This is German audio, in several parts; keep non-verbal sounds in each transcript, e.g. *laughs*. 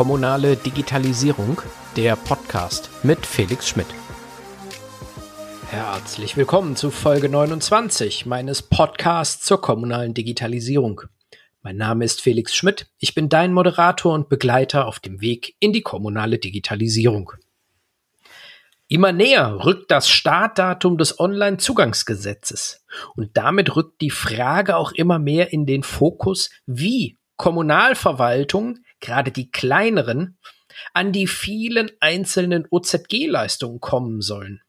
Kommunale Digitalisierung, der Podcast mit Felix Schmidt. Herzlich willkommen zu Folge 29 meines Podcasts zur kommunalen Digitalisierung. Mein Name ist Felix Schmidt, ich bin dein Moderator und Begleiter auf dem Weg in die kommunale Digitalisierung. Immer näher rückt das Startdatum des Onlinezugangsgesetzes und damit rückt die Frage auch immer mehr in den Fokus, wie Kommunalverwaltungen, gerade die kleineren, an die vielen einzelnen OZG-Leistungen kommen sollen.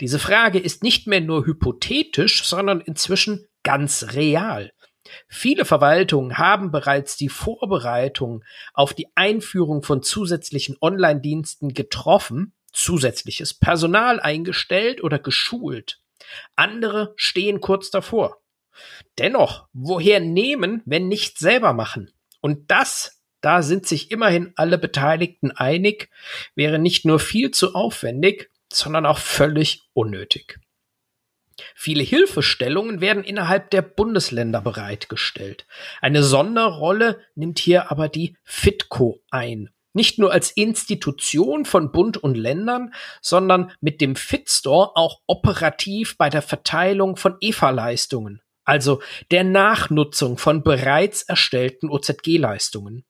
Diese Frage ist nicht mehr nur hypothetisch, sondern inzwischen ganz real. Viele Verwaltungen haben bereits die Vorbereitung auf die Einführung von zusätzlichen Online-Diensten getroffen, zusätzliches Personal eingestellt oder geschult. Andere stehen kurz davor. Dennoch, woher nehmen, wenn nicht selber machen? Und das, da sind sich immerhin alle Beteiligten einig, wäre nicht nur viel zu aufwendig, sondern auch völlig unnötig. Viele Hilfestellungen werden innerhalb der Bundesländer bereitgestellt. Eine Sonderrolle nimmt hier aber die FITCO ein. Nicht nur als Institution von Bund und Ländern, sondern mit dem FitStore auch operativ bei der Verteilung von EFA-Leistungen also der Nachnutzung von bereits erstellten OZG-Leistungen.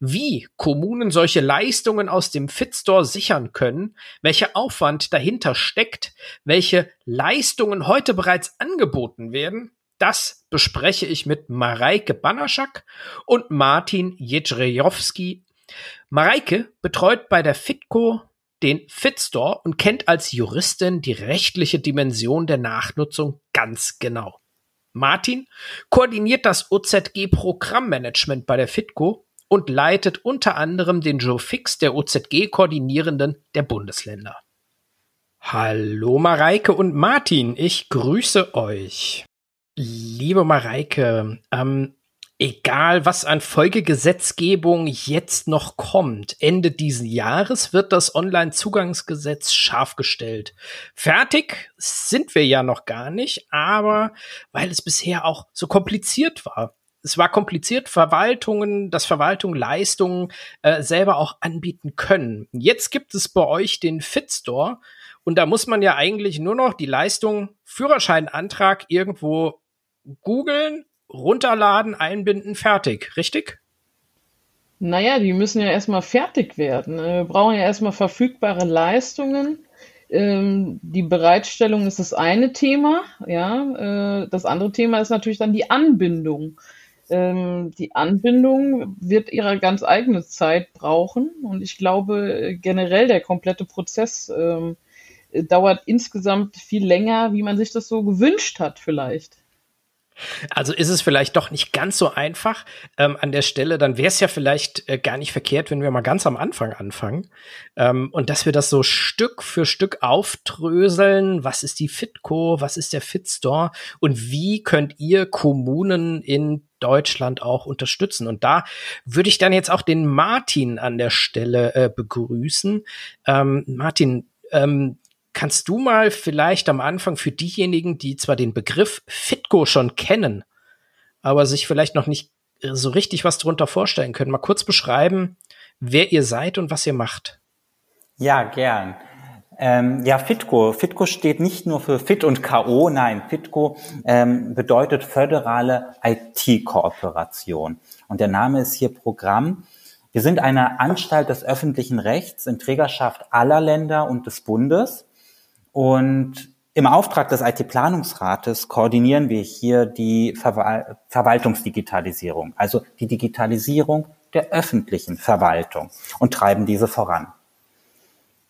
Wie Kommunen solche Leistungen aus dem Fitstore sichern können, welcher Aufwand dahinter steckt, welche Leistungen heute bereits angeboten werden, das bespreche ich mit Mareike Banaschak und Martin Jedrzejowski. Mareike betreut bei der Fitco den Fitstore und kennt als Juristin die rechtliche Dimension der Nachnutzung ganz genau. Martin koordiniert das OZG-Programmmanagement bei der FITCO und leitet unter anderem den Joe Fix der OZG-Koordinierenden der Bundesländer. Hallo Mareike und Martin, ich grüße euch. Liebe Mareike, ähm, Egal, was an Folgegesetzgebung jetzt noch kommt, Ende diesen Jahres wird das Online-Zugangsgesetz scharf gestellt. Fertig sind wir ja noch gar nicht, aber weil es bisher auch so kompliziert war. Es war kompliziert, Verwaltungen, dass Verwaltungen Leistungen äh, selber auch anbieten können. Jetzt gibt es bei euch den Fitstore und da muss man ja eigentlich nur noch die Leistung Führerscheinantrag irgendwo googeln runterladen, einbinden, fertig, richtig? Naja, die müssen ja erstmal fertig werden. Wir brauchen ja erstmal verfügbare Leistungen. Ähm, die Bereitstellung ist das eine Thema, ja. Äh, das andere Thema ist natürlich dann die Anbindung. Ähm, die Anbindung wird ihre ganz eigene Zeit brauchen und ich glaube generell der komplette Prozess ähm, dauert insgesamt viel länger, wie man sich das so gewünscht hat vielleicht. Also ist es vielleicht doch nicht ganz so einfach ähm, an der Stelle. Dann wäre es ja vielleicht äh, gar nicht verkehrt, wenn wir mal ganz am Anfang anfangen ähm, und dass wir das so Stück für Stück auftröseln. Was ist die Fitco? Was ist der Fitstore? Und wie könnt ihr Kommunen in Deutschland auch unterstützen. Und da würde ich dann jetzt auch den Martin an der Stelle äh, begrüßen. Ähm, Martin, ähm, Kannst du mal vielleicht am Anfang für diejenigen, die zwar den Begriff Fitco schon kennen, aber sich vielleicht noch nicht so richtig was darunter vorstellen können, mal kurz beschreiben, wer ihr seid und was ihr macht? Ja, gern. Ähm, ja, FITCO. FITCO steht nicht nur für FIT und KO, nein, FITCO ähm, bedeutet föderale IT-Kooperation. Und der Name ist hier Programm. Wir sind eine Anstalt des öffentlichen Rechts in Trägerschaft aller Länder und des Bundes. Und im Auftrag des IT-Planungsrates koordinieren wir hier die Verwal Verwaltungsdigitalisierung, also die Digitalisierung der öffentlichen Verwaltung und treiben diese voran.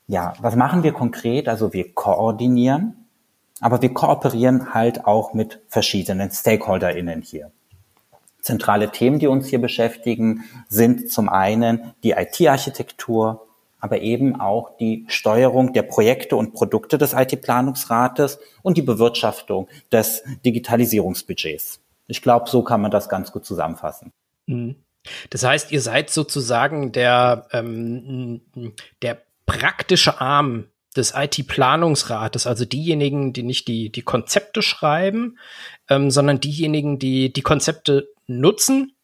Ja, was machen wir konkret? Also wir koordinieren, aber wir kooperieren halt auch mit verschiedenen StakeholderInnen hier. Zentrale Themen, die uns hier beschäftigen, sind zum einen die IT-Architektur, aber eben auch die Steuerung der Projekte und Produkte des IT-Planungsrates und die Bewirtschaftung des Digitalisierungsbudgets. Ich glaube, so kann man das ganz gut zusammenfassen. Mhm. Das heißt, ihr seid sozusagen der, ähm, der praktische Arm des IT-Planungsrates, also diejenigen, die nicht die, die Konzepte schreiben, ähm, sondern diejenigen, die die Konzepte nutzen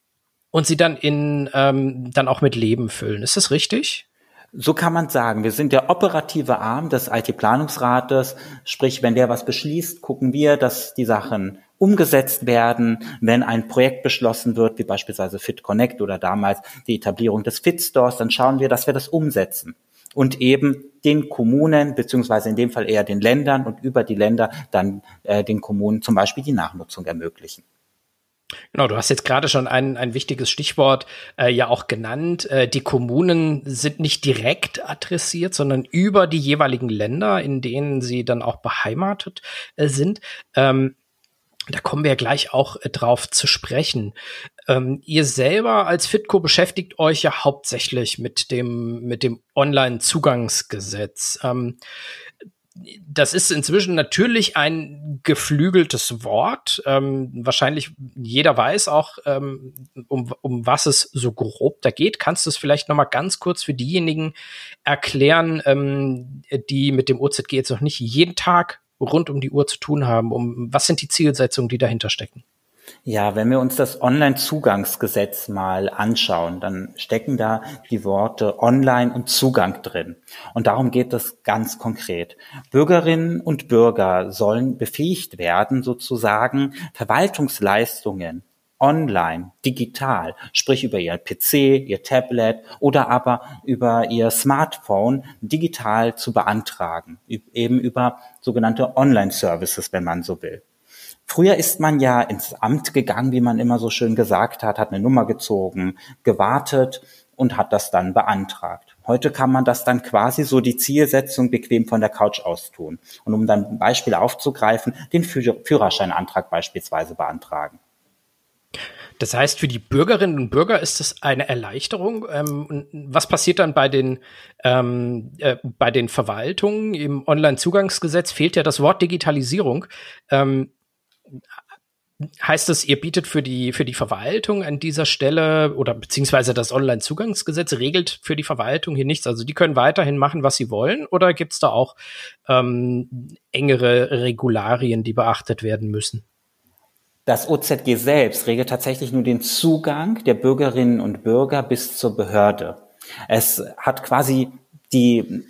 und sie dann in ähm, dann auch mit Leben füllen. Ist das richtig? So kann man sagen. Wir sind der operative Arm des IT-Planungsrates. Sprich, wenn der was beschließt, gucken wir, dass die Sachen umgesetzt werden. Wenn ein Projekt beschlossen wird, wie beispielsweise FitConnect oder damals die Etablierung des FitStores, dann schauen wir, dass wir das umsetzen und eben den Kommunen, beziehungsweise in dem Fall eher den Ländern und über die Länder dann äh, den Kommunen zum Beispiel die Nachnutzung ermöglichen. Genau, du hast jetzt gerade schon ein, ein wichtiges Stichwort äh, ja auch genannt. Äh, die Kommunen sind nicht direkt adressiert, sondern über die jeweiligen Länder, in denen sie dann auch beheimatet äh, sind. Ähm, da kommen wir gleich auch äh, drauf zu sprechen. Ähm, ihr selber als Fitco beschäftigt euch ja hauptsächlich mit dem, mit dem Online-Zugangsgesetz. Ähm, das ist inzwischen natürlich ein geflügeltes Wort. Ähm, wahrscheinlich jeder weiß auch, ähm, um, um was es so grob da geht. Kannst du es vielleicht noch mal ganz kurz für diejenigen erklären, ähm, die mit dem OZG jetzt noch nicht jeden Tag rund um die Uhr zu tun haben? Um was sind die Zielsetzungen, die dahinter stecken? Ja, wenn wir uns das Online-Zugangsgesetz mal anschauen, dann stecken da die Worte Online und Zugang drin. Und darum geht es ganz konkret. Bürgerinnen und Bürger sollen befähigt werden, sozusagen Verwaltungsleistungen online, digital, sprich über ihr PC, ihr Tablet oder aber über ihr Smartphone digital zu beantragen, eben über sogenannte Online-Services, wenn man so will. Früher ist man ja ins Amt gegangen, wie man immer so schön gesagt hat, hat eine Nummer gezogen, gewartet und hat das dann beantragt. Heute kann man das dann quasi so die Zielsetzung bequem von der Couch aus tun. Und um dann ein Beispiel aufzugreifen, den Führerscheinantrag beispielsweise beantragen. Das heißt, für die Bürgerinnen und Bürger ist das eine Erleichterung. Ähm, was passiert dann bei den, ähm, äh, bei den Verwaltungen? Im Onlinezugangsgesetz fehlt ja das Wort Digitalisierung. Ähm, Heißt das, ihr bietet für die, für die Verwaltung an dieser Stelle oder beziehungsweise das Online-Zugangsgesetz regelt für die Verwaltung hier nichts? Also die können weiterhin machen, was sie wollen oder gibt es da auch ähm, engere Regularien, die beachtet werden müssen? Das OZG selbst regelt tatsächlich nur den Zugang der Bürgerinnen und Bürger bis zur Behörde. Es hat quasi die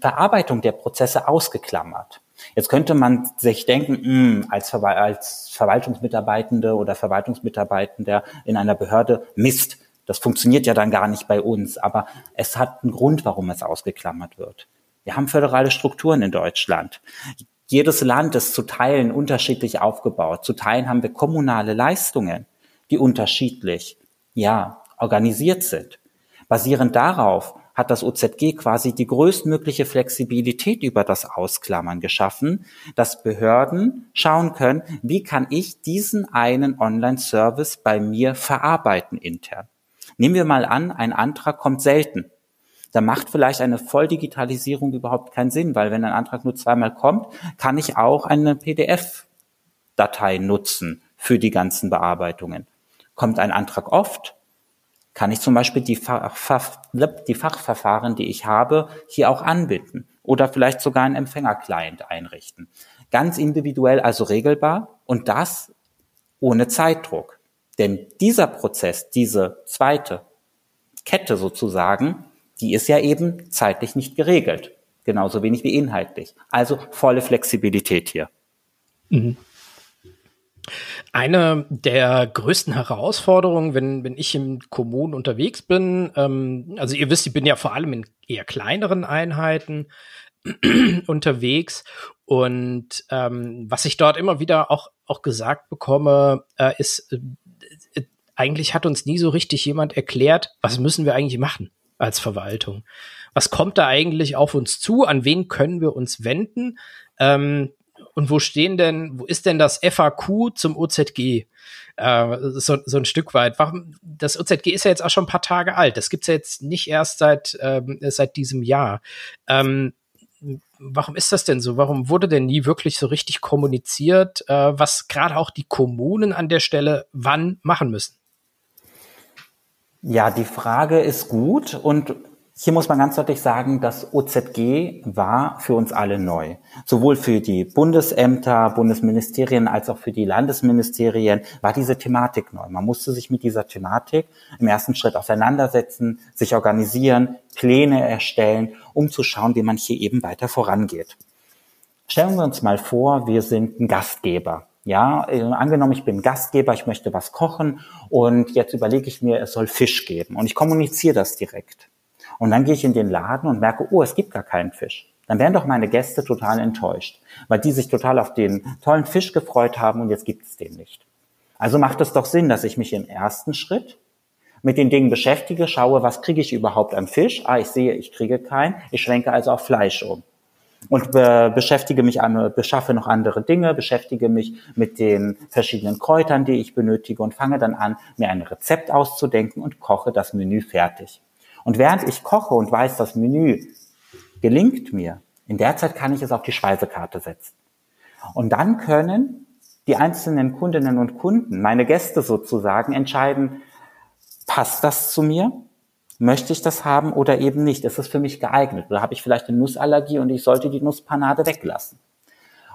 Verarbeitung der Prozesse ausgeklammert. Jetzt könnte man sich denken, mh, hm, als, als Verwaltungsmitarbeitende oder Verwaltungsmitarbeitender in einer Behörde, Mist, das funktioniert ja dann gar nicht bei uns. Aber es hat einen Grund, warum es ausgeklammert wird. Wir haben föderale Strukturen in Deutschland. Jedes Land ist zu Teilen unterschiedlich aufgebaut. Zu Teilen haben wir kommunale Leistungen, die unterschiedlich, ja, organisiert sind. Basierend darauf hat das OZG quasi die größtmögliche Flexibilität über das Ausklammern geschaffen, dass Behörden schauen können, wie kann ich diesen einen Online-Service bei mir verarbeiten intern. Nehmen wir mal an, ein Antrag kommt selten. Da macht vielleicht eine Volldigitalisierung überhaupt keinen Sinn, weil wenn ein Antrag nur zweimal kommt, kann ich auch eine PDF-Datei nutzen für die ganzen Bearbeitungen. Kommt ein Antrag oft, kann ich zum Beispiel die, Fach, die Fachverfahren, die ich habe, hier auch anbinden oder vielleicht sogar einen Empfängerclient einrichten. Ganz individuell, also regelbar und das ohne Zeitdruck. Denn dieser Prozess, diese zweite Kette sozusagen, die ist ja eben zeitlich nicht geregelt. Genauso wenig wie inhaltlich. Also volle Flexibilität hier. Mhm. Eine der größten Herausforderungen, wenn, wenn ich in Kommunen unterwegs bin, ähm, also ihr wisst, ich bin ja vor allem in eher kleineren Einheiten *clears throat* unterwegs und ähm, was ich dort immer wieder auch, auch gesagt bekomme, äh, ist, äh, äh, eigentlich hat uns nie so richtig jemand erklärt, was müssen wir eigentlich machen als Verwaltung. Was kommt da eigentlich auf uns zu? An wen können wir uns wenden? Ähm, und wo stehen denn, wo ist denn das FAQ zum OZG? Äh, so, so ein Stück weit. Das OZG ist ja jetzt auch schon ein paar Tage alt. Das gibt's ja jetzt nicht erst seit, ähm, seit diesem Jahr. Ähm, warum ist das denn so? Warum wurde denn nie wirklich so richtig kommuniziert, äh, was gerade auch die Kommunen an der Stelle wann machen müssen? Ja, die Frage ist gut und Hier muss man ganz deutlich sagen, das OZG war für uns alle neu. Sowohl für die Bundesämter, Bundesministerien als auch für die Landesministerien war diese Thematik neu. Man musste sich mit dieser Thematik im ersten Schritt auseinandersetzen, sich organisieren, Pläne erstellen, um zu schauen, wie man hier eben weiter vorangeht. Stellen wir uns mal vor, wir sind ein Gastgeber. Ja, äh, angenommen, ich bin Gastgeber, ich möchte was kochen und jetzt überlege ich mir, es soll Fisch geben und ich kommuniziere das direkt. Und dann gehe ich in den Laden und merke, oh, es gibt gar keinen Fisch. Dann wären doch meine Gäste total enttäuscht, weil die sich total auf den tollen Fisch gefreut haben und jetzt gibt es den nicht. Also macht es doch Sinn, dass ich mich im ersten Schritt mit den Dingen beschäftige, schaue, was kriege ich überhaupt an Fisch? Ah, ich sehe, ich kriege keinen. Ich schwenke also auf Fleisch um und be beschäftige mich, beschaffe noch andere Dinge, beschäftige mich mit den verschiedenen Kräutern, die ich benötige und fange dann an, mir ein Rezept auszudenken und koche das Menü fertig. Und während ich koche und weiß, das Menü gelingt mir, in der Zeit kann ich es auf die Speisekarte setzen. Und dann können die einzelnen Kundinnen und Kunden, meine Gäste sozusagen, entscheiden, passt das zu mir? Möchte ich das haben oder eben nicht? Ist es für mich geeignet? Oder habe ich vielleicht eine Nussallergie und ich sollte die Nusspanade weglassen?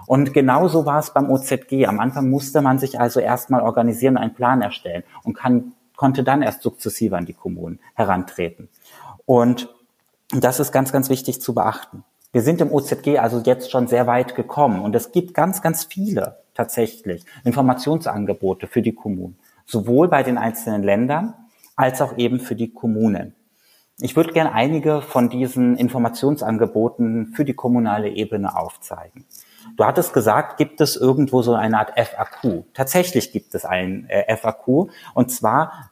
Und genauso war es beim OZG. Am Anfang musste man sich also erstmal organisieren, einen Plan erstellen und kann, konnte dann erst sukzessive an die Kommunen herantreten. Und das ist ganz, ganz wichtig zu beachten. Wir sind im OZG also jetzt schon sehr weit gekommen und es gibt ganz, ganz viele tatsächlich Informationsangebote für die Kommunen, sowohl bei den einzelnen Ländern als auch eben für die Kommunen. Ich würde gerne einige von diesen Informationsangeboten für die kommunale Ebene aufzeigen. Du hattest gesagt, gibt es irgendwo so eine Art FAQ. Tatsächlich gibt es ein äh, FAQ und zwar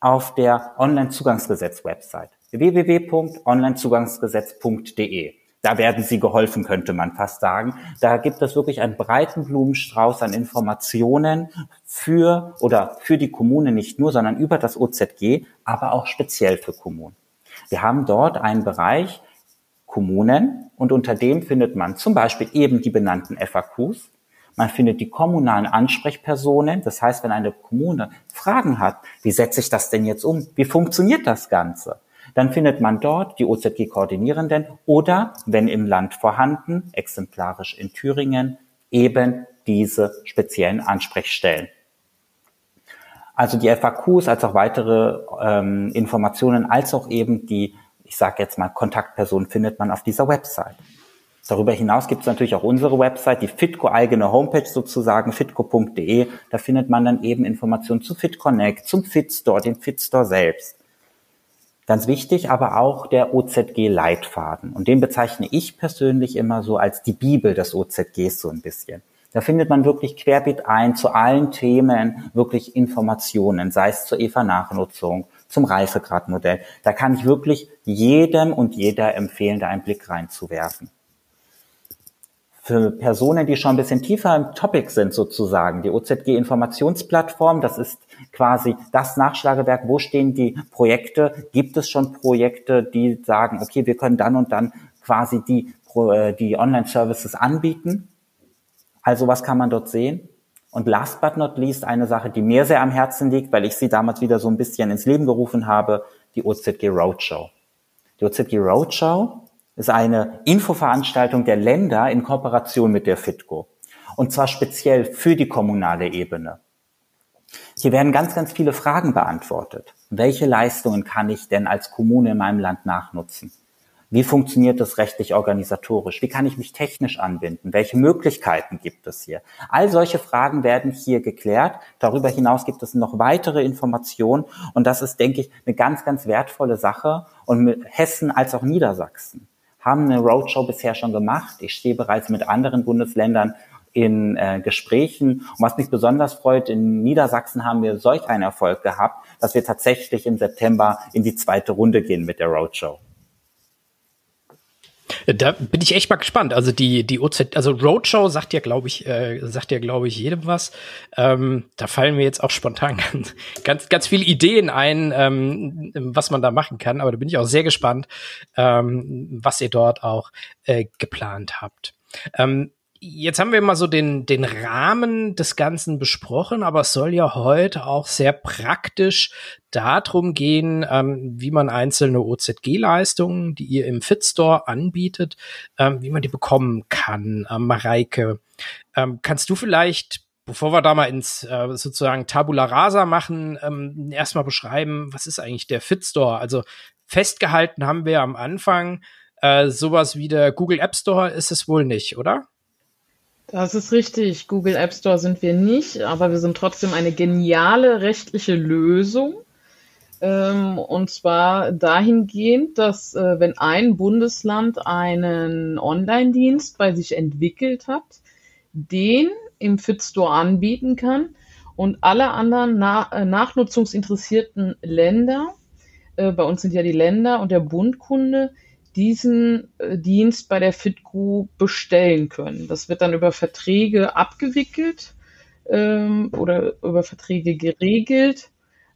auf der Online-Zugangsgesetz-Website www.onlinezugangsgesetz.de. Da werden Sie geholfen, könnte man fast sagen. Da gibt es wirklich einen breiten Blumenstrauß an Informationen für oder für die Kommune nicht nur, sondern über das OZG, aber auch speziell für Kommunen. Wir haben dort einen Bereich Kommunen und unter dem findet man zum Beispiel eben die benannten FAQs. Man findet die kommunalen Ansprechpersonen. Das heißt, wenn eine Kommune Fragen hat, wie setze ich das denn jetzt um? Wie funktioniert das Ganze? Dann findet man dort die OZG-Koordinierenden oder, wenn im Land vorhanden, exemplarisch in Thüringen, eben diese speziellen Ansprechstellen. Also die FAQs als auch weitere ähm, Informationen, als auch eben die, ich sage jetzt mal, Kontaktpersonen findet man auf dieser Website. Darüber hinaus gibt es natürlich auch unsere Website, die Fitco eigene Homepage sozusagen, fitco.de. Da findet man dann eben Informationen zu FitConnect, zum Fitstore, dem Fitstore selbst. Ganz wichtig aber auch der OZG-Leitfaden. Und den bezeichne ich persönlich immer so als die Bibel des OZGs so ein bisschen. Da findet man wirklich querbeet ein zu allen Themen wirklich Informationen, sei es zur EVA-Nachnutzung, zum Reifegradmodell. Da kann ich wirklich jedem und jeder empfehlen, da einen Blick reinzuwerfen für Personen, die schon ein bisschen tiefer im Topic sind sozusagen. Die OZG Informationsplattform, das ist quasi das Nachschlagewerk. Wo stehen die Projekte? Gibt es schon Projekte, die sagen, okay, wir können dann und dann quasi die, äh, die Online-Services anbieten? Also was kann man dort sehen? Und last but not least eine Sache, die mir sehr am Herzen liegt, weil ich sie damals wieder so ein bisschen ins Leben gerufen habe, die OZG Roadshow. Die OZG Roadshow ist eine Infoveranstaltung der Länder in Kooperation mit der FITCO. Und zwar speziell für die kommunale Ebene. Hier werden ganz, ganz viele Fragen beantwortet. Welche Leistungen kann ich denn als Kommune in meinem Land nachnutzen? Wie funktioniert das rechtlich organisatorisch? Wie kann ich mich technisch anbinden? Welche Möglichkeiten gibt es hier? All solche Fragen werden hier geklärt. Darüber hinaus gibt es noch weitere Informationen. Und das ist, denke ich, eine ganz, ganz wertvolle Sache. Und mit Hessen als auch Niedersachsen haben eine Roadshow bisher schon gemacht. Ich stehe bereits mit anderen Bundesländern in äh, Gesprächen. Und was mich besonders freut, in Niedersachsen haben wir solch einen Erfolg gehabt, dass wir tatsächlich im September in die zweite Runde gehen mit der Roadshow. Da bin ich echt mal gespannt. Also die die OZ, also Roadshow sagt ja, glaube ich, äh, sagt ja, glaube ich, jedem was. Ähm, da fallen mir jetzt auch spontan *laughs* ganz ganz, viele Ideen ein, ähm, was man da machen kann. Aber da bin ich auch sehr gespannt, ähm, was ihr dort auch äh, geplant habt. Ähm, jetzt haben wir mal so den, den Rahmen des Ganzen besprochen, aber es soll ja heute auch sehr praktisch darum gehen, ähm, wie man einzelne OZG-Leistungen, die ihr im Fitstore anbietet, ähm, wie man die bekommen kann. Ähm, Mareike, ähm, kannst du vielleicht Bevor wir da mal ins äh, sozusagen Tabula Rasa machen, ähm, erstmal beschreiben, was ist eigentlich der Fitstore? Also festgehalten haben wir am Anfang, äh, sowas wie der Google App Store ist es wohl nicht, oder? Das ist richtig. Google App Store sind wir nicht, aber wir sind trotzdem eine geniale rechtliche Lösung. Ähm, und zwar dahingehend, dass äh, wenn ein Bundesland einen Online-Dienst bei sich entwickelt hat, den im FitStore anbieten kann und alle anderen äh, nachnutzungsinteressierten Länder, äh, bei uns sind ja die Länder und der Bundkunde, diesen äh, Dienst bei der FitGo bestellen können. Das wird dann über Verträge abgewickelt ähm, oder über Verträge geregelt.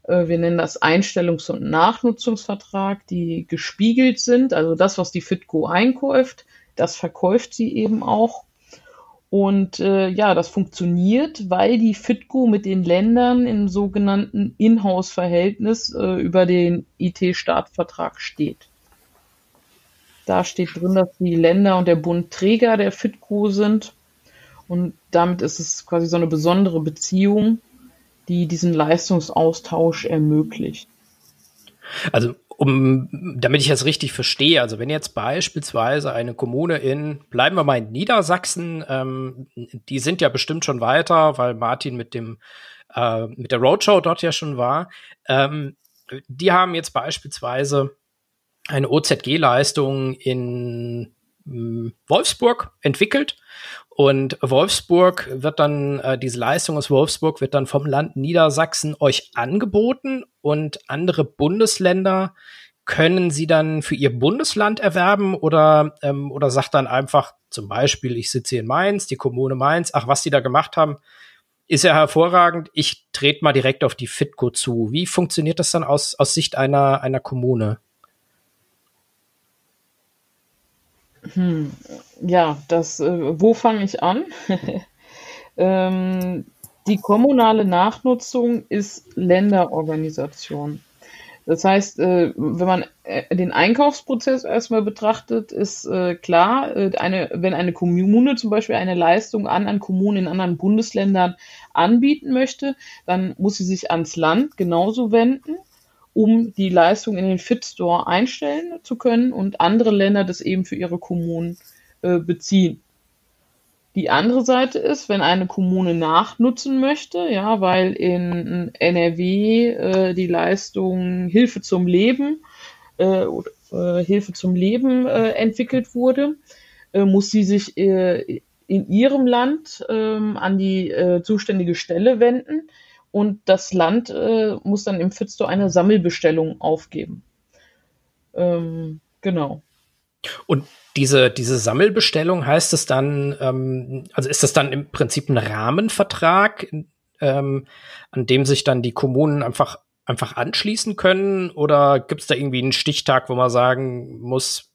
Äh, wir nennen das Einstellungs- und Nachnutzungsvertrag, die gespiegelt sind. Also das, was die FitGo einkauft, das verkauft sie eben auch. Und äh, ja, das funktioniert, weil die FitGo mit den Ländern im sogenannten Inhouse-Verhältnis äh, über den IT-Startvertrag steht. Da steht drin, dass die Länder und der Bund Träger der FITCO sind. Und damit ist es quasi so eine besondere Beziehung, die diesen Leistungsaustausch ermöglicht. Also um, damit ich das richtig verstehe, also wenn jetzt beispielsweise eine Kommune in, bleiben wir mal in Niedersachsen, ähm, die sind ja bestimmt schon weiter, weil Martin mit dem äh, mit der Roadshow dort ja schon war. Ähm, die haben jetzt beispielsweise eine OZG-Leistung in hm, Wolfsburg entwickelt. Und Wolfsburg wird dann, äh, diese Leistung aus Wolfsburg wird dann vom Land Niedersachsen euch angeboten und andere Bundesländer können sie dann für ihr Bundesland erwerben oder, ähm, oder sagt dann einfach zum Beispiel, ich sitze hier in Mainz, die Kommune Mainz, ach, was die da gemacht haben, ist ja hervorragend. Ich trete mal direkt auf die Fitco zu. Wie funktioniert das dann aus, aus Sicht einer, einer Kommune? Hm, ja, das, äh, wo fange ich an? *laughs* ähm, die kommunale Nachnutzung ist Länderorganisation. Das heißt, äh, wenn man äh, den Einkaufsprozess erstmal betrachtet, ist äh, klar, äh, eine, wenn eine Kommune zum Beispiel eine Leistung an an Kommunen in anderen Bundesländern anbieten möchte, dann muss sie sich ans Land genauso wenden um die Leistung in den Fit-Store einstellen zu können und andere Länder das eben für ihre Kommunen äh, beziehen. Die andere Seite ist, wenn eine Kommune nachnutzen möchte, ja, weil in NRW äh, die Leistung Hilfe zum Leben äh, äh, Hilfe zum Leben äh, entwickelt wurde, äh, muss sie sich äh, in ihrem Land ähm, an die äh, zuständige Stelle wenden, und das Land äh, muss dann im Fitstore eine Sammelbestellung aufgeben. Ähm, genau. Und diese, diese Sammelbestellung heißt es dann, ähm, also ist das dann im Prinzip ein Rahmenvertrag, ähm, an dem sich dann die Kommunen einfach, einfach anschließen können? Oder gibt es da irgendwie einen Stichtag, wo man sagen muss,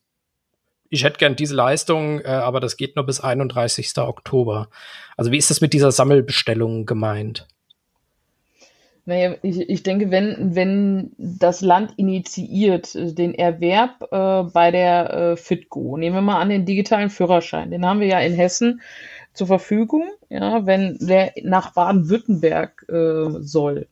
ich hätte gern diese Leistung, äh, aber das geht nur bis 31. Oktober. Also wie ist das mit dieser Sammelbestellung gemeint? Naja, ich, ich denke, wenn, wenn das Land initiiert äh, den Erwerb äh, bei der äh, FITGO, nehmen wir mal an den digitalen Führerschein, den haben wir ja in Hessen zur Verfügung, ja, wenn der nach Baden-Württemberg äh, soll,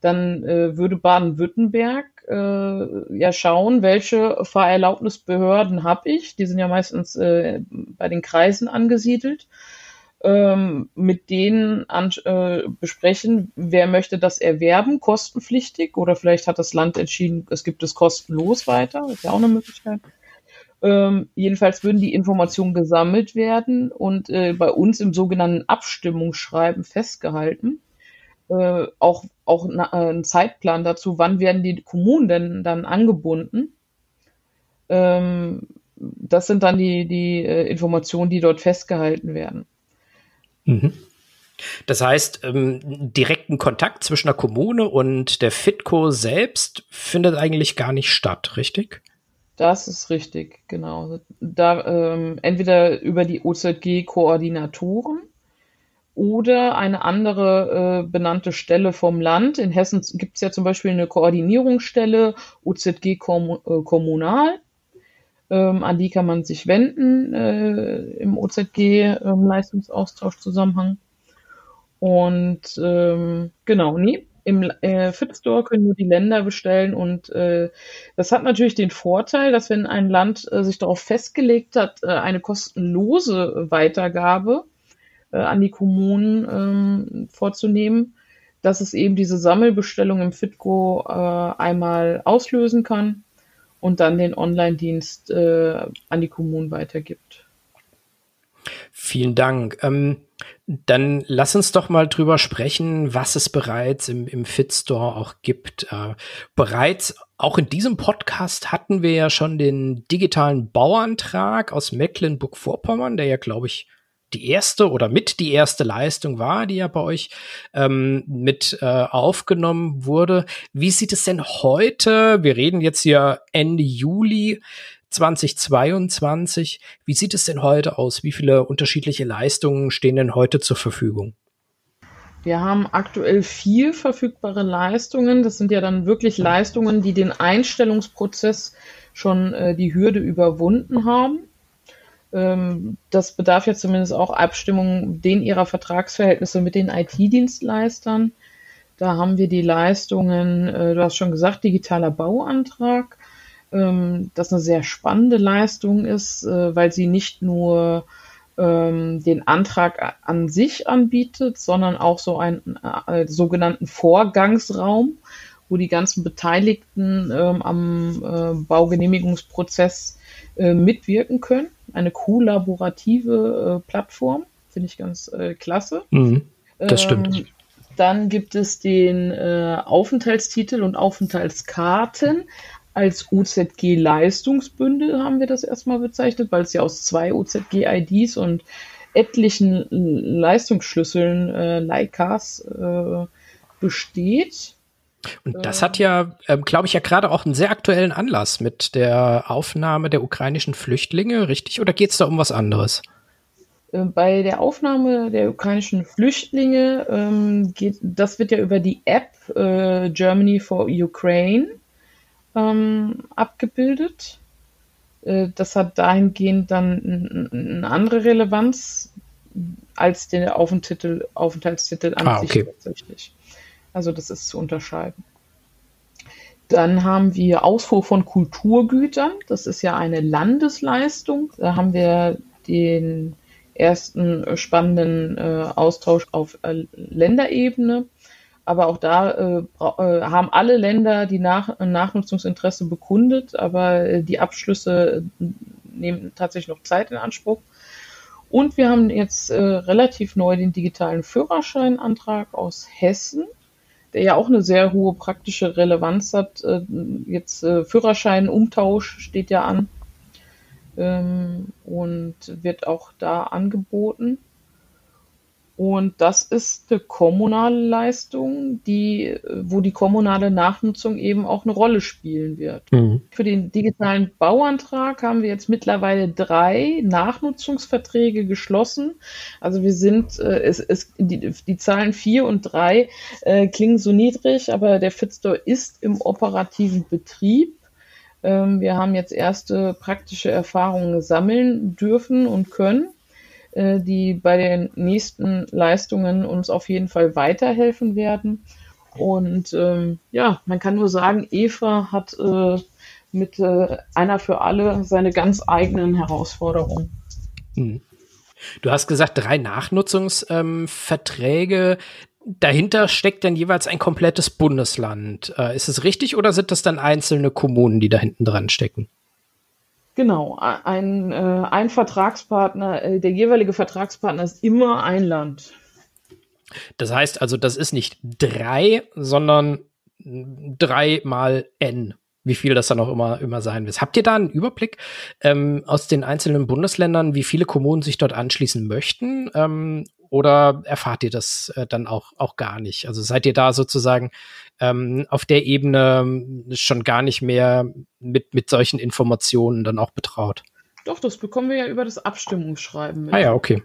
dann äh, würde Baden-Württemberg äh, ja schauen, welche Fahrerlaubnisbehörden habe ich, die sind ja meistens äh, bei den Kreisen angesiedelt ähm, mit denen an, äh, besprechen, wer möchte das erwerben, kostenpflichtig oder vielleicht hat das Land entschieden, es gibt es kostenlos weiter, ist ja auch eine Möglichkeit. Ähm, jedenfalls würden die Informationen gesammelt werden und äh, bei uns im sogenannten Abstimmungsschreiben festgehalten. Äh, auch auch na, äh, ein Zeitplan dazu, wann werden die Kommunen denn dann angebunden. Ähm, das sind dann die, die äh, Informationen, die dort festgehalten werden. Mhm. Das heißt, ähm, direkten Kontakt zwischen der Kommune und der Fitco selbst findet eigentlich gar nicht statt, richtig? Das ist richtig, genau. Da ähm, entweder über die OZG-Koordinatoren oder eine andere äh, benannte Stelle vom Land. In Hessen gibt es ja zum Beispiel eine Koordinierungsstelle, OZG -Kom äh, Kommunal. Ähm, an die kann man sich wenden äh, im OZG-Leistungsaustausch-Zusammenhang. Ähm, und ähm, genau, nee, im äh, Fitstore können nur die Länder bestellen und äh, das hat natürlich den Vorteil, dass wenn ein Land äh, sich darauf festgelegt hat, äh, eine kostenlose Weitergabe äh, an die Kommunen ähm, vorzunehmen, dass es eben diese Sammelbestellung im Fitgo äh, einmal auslösen kann und dann den Online-Dienst äh, an die Kommunen weitergibt. Vielen Dank. Ähm, dann lass uns doch mal drüber sprechen, was es bereits im, im Fitstore auch gibt. Äh, bereits auch in diesem Podcast hatten wir ja schon den digitalen Bauantrag aus Mecklenburg-Vorpommern, der ja, glaube ich, die erste oder mit die erste Leistung war, die ja bei euch ähm, mit äh, aufgenommen wurde. Wie sieht es denn heute? Wir reden jetzt hier Ende Juli 2022. Wie sieht es denn heute aus? Wie viele unterschiedliche Leistungen stehen denn heute zur Verfügung? Wir haben aktuell vier verfügbare Leistungen. Das sind ja dann wirklich Leistungen, die den Einstellungsprozess schon äh, die Hürde überwunden haben. Ähm, das bedarf ja zumindest auch Abstimmung den ihrer Vertragsverhältnisse mit den IT-Dienstleistern. Da haben wir die Leistungen, äh, du hast schon gesagt, digitaler Bauantrag, ähm, das eine sehr spannende Leistung ist, äh, weil sie nicht nur ähm, den Antrag an sich anbietet, sondern auch so einen äh, sogenannten Vorgangsraum, wo die ganzen Beteiligten am Baugenehmigungsprozess äh, mitwirken können eine kollaborative äh, Plattform. Finde ich ganz äh, klasse. Mhm, das stimmt. Ähm, dann gibt es den äh, Aufenthaltstitel und Aufenthaltskarten als OZG-Leistungsbündel haben wir das erstmal bezeichnet, weil es ja aus zwei OZG-IDs und etlichen Leistungsschlüsseln, äh, Leicas, äh, besteht. Und das hat ja, ähm, glaube ich, ja gerade auch einen sehr aktuellen Anlass mit der Aufnahme der ukrainischen Flüchtlinge, richtig? Oder geht es da um was anderes? Äh, bei der Aufnahme der ukrainischen Flüchtlinge ähm, geht, das wird ja über die App äh, Germany for Ukraine ähm, abgebildet. Äh, das hat dahingehend dann eine andere Relevanz als der Aufenthaltstitel an ah, okay. sich tatsächlich. Also das ist zu unterscheiden. Dann haben wir Ausfuhr von Kulturgütern. Das ist ja eine Landesleistung. Da haben wir den ersten spannenden äh, Austausch auf äh, Länderebene. Aber auch da äh, äh haben alle Länder die Nach Nachnutzungsinteresse bekundet, aber äh, die Abschlüsse äh, nehmen tatsächlich noch Zeit in Anspruch. Und wir haben jetzt relativ neu den digitalen Führerscheinantrag aus Hessen der ja auch eine sehr hohe praktische Relevanz hat. Äh, jetzt äh, Führerschein-Umtausch steht ja an ähm, und wird auch da angeboten. Und das ist eine kommunale Leistung, die, wo die kommunale Nachnutzung eben auch eine Rolle spielen wird. Mhm. Für den digitalen Bauantrag haben wir jetzt mittlerweile drei Nachnutzungsverträge geschlossen. Also wir sind, äh, es, es, die, die Zahlen vier und drei äh, klingen so niedrig, aber der Fitstore ist im operativen Betrieb. Ähm, wir haben jetzt erste praktische Erfahrungen sammeln dürfen und können. Äh, die bei den nächsten Leistungen uns auf jeden Fall weiterhelfen werden. Und ähm, ja, man kann nur sagen, Eva hat äh, mit äh, einer für alle seine ganz eigenen Herausforderungen. Hm. Du hast gesagt, drei Nachnutzungsverträge. Ähm, Dahinter steckt dann jeweils ein komplettes Bundesland. Äh, ist es richtig oder sind das dann einzelne Kommunen, die da hinten dran stecken? Genau, ein, äh, ein Vertragspartner, äh, der jeweilige Vertragspartner ist immer ein Land. Das heißt also, das ist nicht drei, sondern drei mal n, wie viel das dann auch immer, immer sein wird. Habt ihr da einen Überblick ähm, aus den einzelnen Bundesländern, wie viele Kommunen sich dort anschließen möchten? Ähm, oder erfahrt ihr das äh, dann auch, auch gar nicht? Also seid ihr da sozusagen ähm, auf der Ebene ähm, schon gar nicht mehr mit, mit solchen Informationen dann auch betraut? Doch, das bekommen wir ja über das Abstimmungsschreiben mit. Ah ja, okay.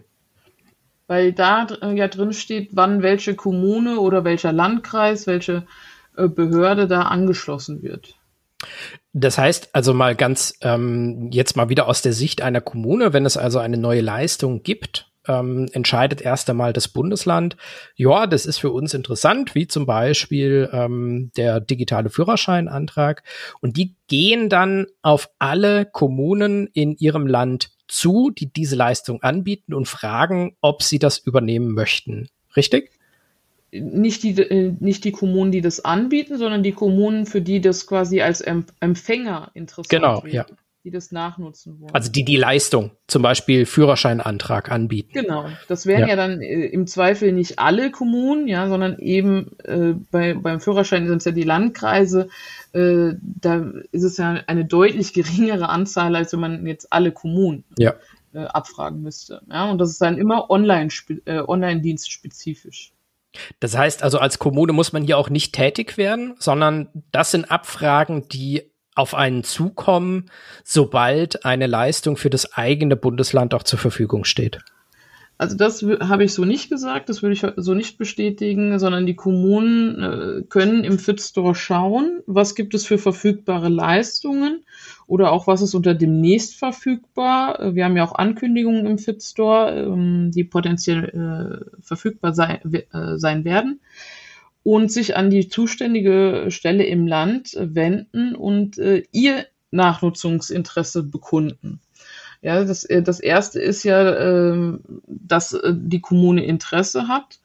Weil da äh, ja drin steht, wann welche Kommune oder welcher Landkreis, welche äh, Behörde da angeschlossen wird. Das heißt also mal ganz ähm, jetzt mal wieder aus der Sicht einer Kommune, wenn es also eine neue Leistung gibt, ähm, entscheidet erst einmal das Bundesland, ja, das ist für uns interessant, wie zum Beispiel ähm, der digitale Führerscheinantrag. Und die gehen dann auf alle Kommunen in ihrem Land zu, die diese Leistung anbieten und fragen, ob sie das übernehmen möchten. Richtig? nicht die, äh, nicht die Kommunen, die das anbieten, sondern die Kommunen, für die das quasi als Empfänger interessant genau, wird, ja. Die das nachnutzen wollen. Also die die Leistung, zum Beispiel Führerscheinantrag anbieten. Genau, das wären ja, ja dann äh, im Zweifel nicht alle Kommunen, ja, sondern eben äh, bei, beim Führerschein sind es ja die Landkreise, äh, da ist es ja eine deutlich geringere Anzahl, als wenn man jetzt alle Kommunen ja. äh, abfragen müsste. Ja, und das ist dann immer online, äh, online-dienst spezifisch. Das heißt also, als Kommune muss man hier auch nicht tätig werden, sondern das sind Abfragen, die auf einen zukommen, sobald eine Leistung für das eigene Bundesland auch zur Verfügung steht. Also das habe ich so nicht gesagt, das würde ich so nicht bestätigen, sondern die Kommunen äh, können im FitStore schauen, was gibt es für verfügbare Leistungen oder auch was ist unter demnächst verfügbar. Äh, wir haben ja auch Ankündigungen im FitStore, ähm, die potenziell äh, verfügbar sei, äh, sein werden und sich an die zuständige Stelle im Land wenden und äh, ihr Nachnutzungsinteresse bekunden. Ja, das, äh, das erste ist ja, ähm, dass äh, die Kommune Interesse hat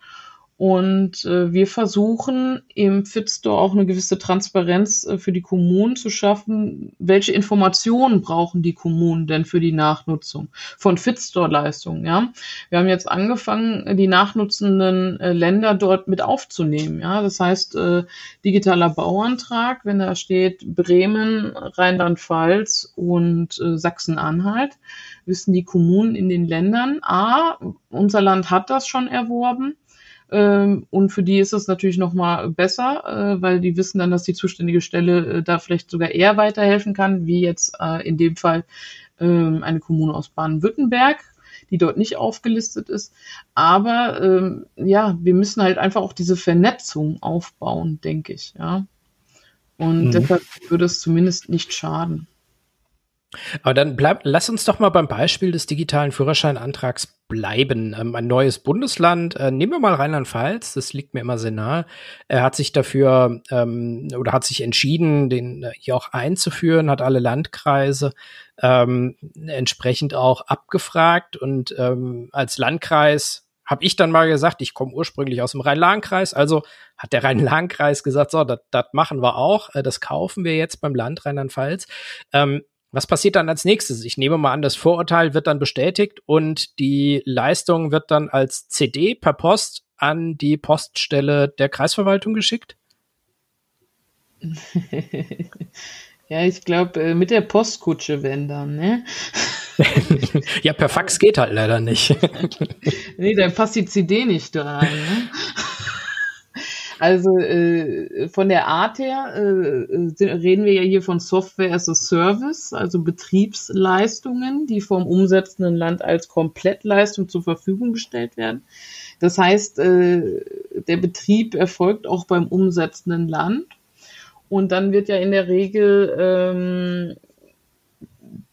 und äh, wir versuchen im Fitstore auch eine gewisse Transparenz äh, für die Kommunen zu schaffen. Welche Informationen brauchen die Kommunen denn für die Nachnutzung von Fitstore-Leistungen? Ja, wir haben jetzt angefangen, die nachnutzenden äh, Länder dort mit aufzunehmen. Ja, das heißt äh, digitaler Bauantrag, wenn da steht Bremen, Rheinland-Pfalz und äh, Sachsen-Anhalt, wissen die Kommunen in den Ländern: A, unser Land hat das schon erworben ähm, und für die ist es natürlich nochmal besser, äh, weil die wissen dann, dass die zuständige Stelle äh, da vielleicht sogar eher weiterhelfen kann, wie jetzt äh, in dem Fall ähm, eine Kommune aus Baden-Württemberg die dort nicht aufgelistet ist. Aber ähm, ja, wir müssen halt einfach auch diese Vernetzung aufbauen, denke ich, ja. Und mhm. deshalb würde es zumindest nicht schaden. Aber dann bleib, lass uns doch mal beim Beispiel des digitalen Führerscheinantrags bleiben. Ähm, ein neues Bundesland, äh, nehmen wir mal Rheinland-Pfalz, das liegt mir immer sehr nahe. Er hat sich dafür ähm, oder hat sich entschieden, den äh, hier auch einzuführen, hat alle Landkreise ähm, entsprechend auch abgefragt und ähm, als Landkreis habe ich dann mal gesagt, ich komme ursprünglich aus dem Rhein-Lahn-Kreis, also hat der Rhein-Lahn-Kreis gesagt, so, das machen wir auch, äh, das kaufen wir jetzt beim Land Rheinland-Pfalz. Was passiert dann als nächstes? Ich nehme mal an, das Vorurteil wird dann bestätigt und die Leistung wird dann als CD per Post an die Poststelle der Kreisverwaltung geschickt? *laughs* ja, ich glaube, äh, mit der Postkutsche, wenn dann, ne? *laughs* ja, per Fax geht halt leider nicht. *laughs* nee, dann passt die CD nicht rein, ne? Also äh, von der Art her äh, reden wir ja hier von Software as a Service, also Betriebsleistungen, die vom umsetzenden Land als Komplettleistung zur Verfügung gestellt werden. Das heißt, äh, der Betrieb erfolgt auch beim umsetzenden Land. Und dann wird ja in der Regel ähm,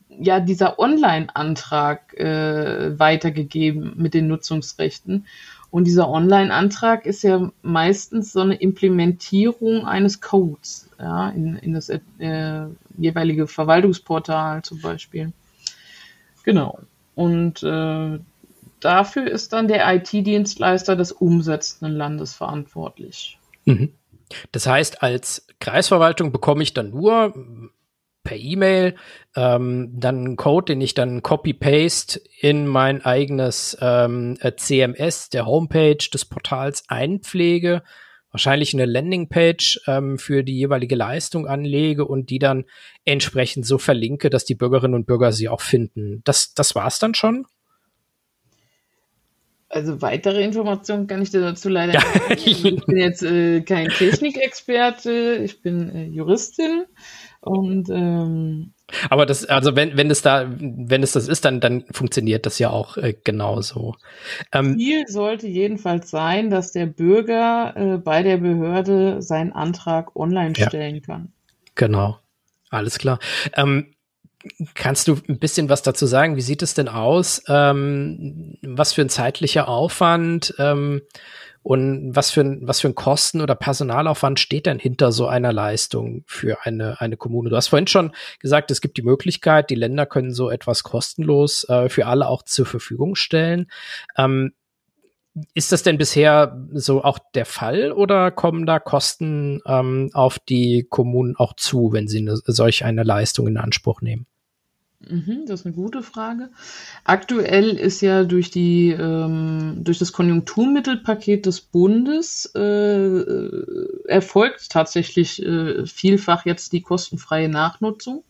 ja dieser Online-Antrag äh, weitergegeben mit den Nutzungsrechten. Und dieser Online-Antrag ist ja meistens so eine Implementierung eines Codes, ja, in, in das äh, jeweilige Verwaltungsportal zum Beispiel. Genau. Und äh, dafür ist dann der IT-Dienstleister des umsetzenden Landes verantwortlich. Mhm. Das heißt, als Kreisverwaltung bekomme ich dann nur per E-Mail, ähm, dann einen Code, den ich dann copy-paste in mein eigenes ähm, äh, CMS der Homepage des Portals einpflege, wahrscheinlich eine Landingpage ähm, für die jeweilige Leistung anlege und die dann entsprechend so verlinke, dass die Bürgerinnen und Bürger sie auch finden. Das, das war's dann schon? Also weitere Informationen kann ich dir dazu leider nicht. *laughs* ich bin jetzt äh, kein Technikexperte, ich bin äh, Juristin und ähm, aber das, also wenn, wenn es da, wenn es das ist, dann, dann funktioniert das ja auch äh, genauso. Ähm, Ziel sollte jedenfalls sein, dass der Bürger äh, bei der Behörde seinen Antrag online ja, stellen kann. Genau. Alles klar. Ähm, Kannst du ein bisschen was dazu sagen? Wie sieht es denn aus? Ähm, was für ein zeitlicher Aufwand ähm, und was für ein, was für ein Kosten- oder Personalaufwand steht denn hinter so einer Leistung für eine, eine Kommune? Du hast vorhin schon gesagt, es gibt die Möglichkeit, die Länder können so etwas kostenlos äh, für alle auch zur Verfügung stellen. Ähm, ist das denn bisher so auch der Fall oder kommen da Kosten ähm, auf die Kommunen auch zu, wenn sie eine, solch eine Leistung in Anspruch nehmen? Mhm, das ist eine gute Frage. Aktuell ist ja durch die ähm, durch das Konjunkturmittelpaket des Bundes äh, erfolgt tatsächlich äh, vielfach jetzt die kostenfreie Nachnutzung,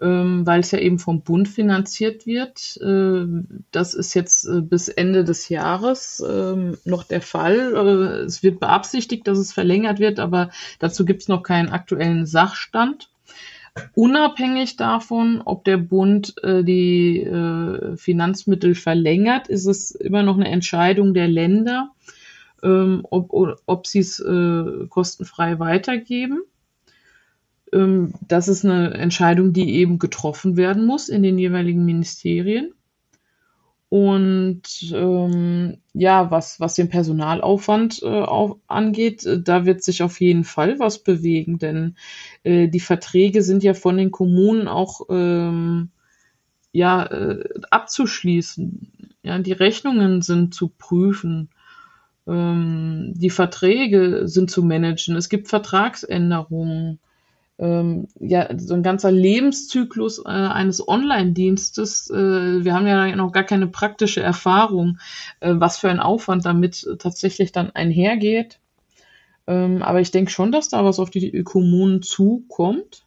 ähm, weil es ja eben vom Bund finanziert wird. Äh, das ist jetzt äh, bis Ende des Jahres ähm, noch der Fall. Äh, es wird beabsichtigt, dass es verlängert wird, aber dazu gibt es noch keinen aktuellen Sachstand. Unabhängig davon, ob der Bund äh, die äh, Finanzmittel verlängert, ist es immer noch eine Entscheidung der Länder, ähm, ob, ob sie es äh, kostenfrei weitergeben. Ähm, das ist eine Entscheidung, die eben getroffen werden muss in den jeweiligen Ministerien. Und ähm, ja, was, was den Personalaufwand äh, auf, angeht, äh, da wird sich auf jeden Fall was bewegen, denn äh, die Verträge sind ja von den Kommunen auch ähm, ja, äh, abzuschließen. Ja, die Rechnungen sind zu prüfen. Ähm, die Verträge sind zu managen. Es gibt Vertragsänderungen ähm, ja, so ein ganzer Lebenszyklus äh, eines Online-Dienstes. Äh, wir haben ja noch gar keine praktische Erfahrung, äh, was für ein Aufwand damit tatsächlich dann einhergeht. Ähm, aber ich denke schon, dass da was auf die Kommunen zukommt.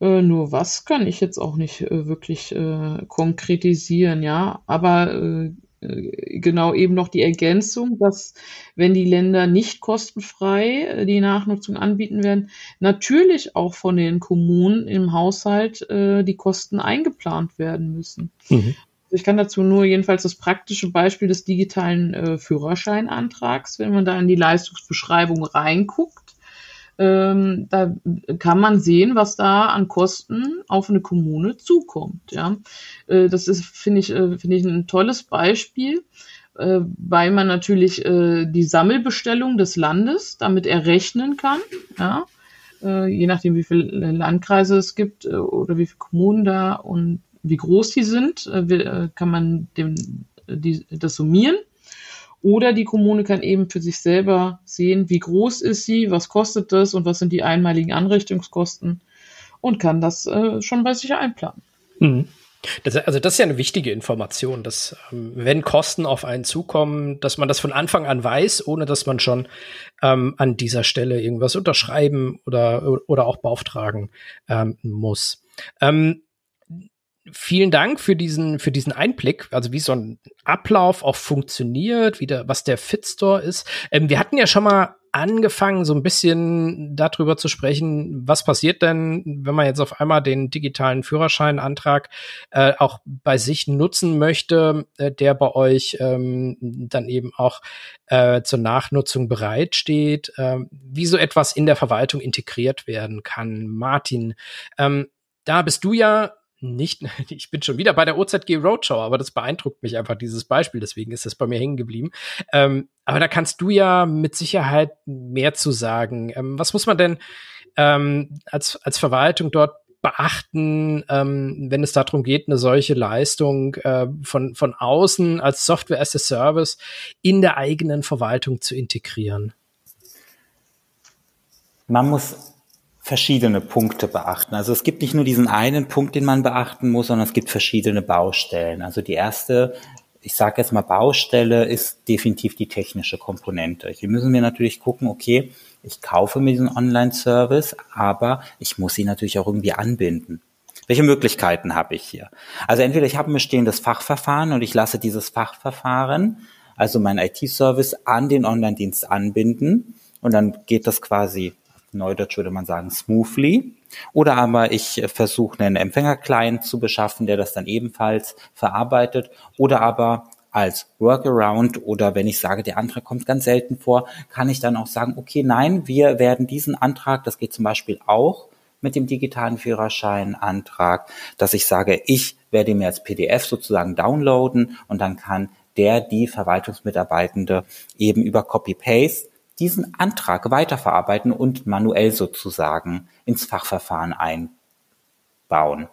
Äh, nur was kann ich jetzt auch nicht äh, wirklich äh, konkretisieren, ja. Aber äh, äh, genau eben noch die Ergänzung, dass wenn die Länder nicht kostenfrei äh, die Nachnutzung anbieten werden, natürlich auch von den Kommunen im Haushalt äh, die Kosten eingeplant werden müssen. Mhm. Ich kann dazu nur jedenfalls das praktische Beispiel des digitalen äh, Führerscheinantrags, wenn man da in die Leistungsbeschreibung reinguckt, ähm, da kann man sehen, was da an Kosten auf eine Kommune zukommt. Ja, äh, das ist finde ich äh, ich ein tolles Beispiel, äh, weil man natürlich äh, die Sammelbestellung des Landes damit errechnen kann. Ja, äh, je nachdem, wie viele Landkreise es gibt äh, oder wie viele Kommunen da und wie groß die sind, kann man dem, die, das summieren oder die Kommune kann eben für sich selber sehen, wie groß ist sie, was kostet das und was sind die einmaligen Anrichtungskosten und kann das äh, schon bei sich einplanen. Mhm. Das, also das ist ja eine wichtige Information, dass ähm, wenn Kosten auf einen zukommen, dass man das von Anfang an weiß, ohne dass man schon ähm, an dieser Stelle irgendwas unterschreiben oder, oder auch beauftragen ähm, muss. Ähm, vielen Dank für diesen, für diesen Einblick, also wie so ein Ablauf auch funktioniert, wie der, was der Fitstore ist. Ähm, wir hatten ja schon mal angefangen, so ein bisschen darüber zu sprechen, was passiert denn, wenn man jetzt auf einmal den digitalen Führerscheinantrag äh, auch bei sich nutzen möchte, äh, der bei euch ähm, dann eben auch äh, zur Nachnutzung bereitsteht, äh, wie so etwas in der Verwaltung integriert werden kann. Martin, ähm, da bist du ja nicht, *laughs* ich bin schon wieder bei der OZG Roadshow, aber das beeindruckt mich einfach, dieses Beispiel, deswegen ist das bei mir hängen geblieben. Ähm, aber da kannst du ja mit Sicherheit mehr zu sagen. Ähm, was muss man denn ähm, als, als Verwaltung dort beachten, ähm, wenn es darum geht, eine solche Leistung äh, von, von außen als Software as a Service in der eigenen Verwaltung zu integrieren? Man muss verschiedene Punkte beachten. Also es gibt nicht nur diesen einen Punkt, den man beachten muss, sondern es gibt verschiedene Baustellen. Also die erste, ich sage jetzt mal Baustelle, ist definitiv die technische Komponente. Hier müssen wir natürlich gucken, okay, ich kaufe mir diesen Online-Service, aber ich muss ihn natürlich auch irgendwie anbinden. Welche Möglichkeiten habe ich hier? Also entweder ich habe ein bestehendes Fachverfahren und ich lasse dieses Fachverfahren, also mein IT-Service, an den Online-Dienst anbinden und dann geht das quasi, neudeutsch würde man sagen, smoothly. Oder aber ich versuche einen Empfänger-Client zu beschaffen, der das dann ebenfalls verarbeitet. Oder aber als Workaround oder wenn ich sage, der Antrag kommt ganz selten vor, kann ich dann auch sagen, okay, nein, wir werden diesen Antrag, das geht zum Beispiel auch mit dem digitalen Führerscheinantrag, dass ich sage, ich werde mir als PDF sozusagen downloaden und dann kann der, die Verwaltungsmitarbeitende eben über Copy-Paste diesen Antrag weiterverarbeiten und manuell sozusagen ins Fachverfahren einbauen.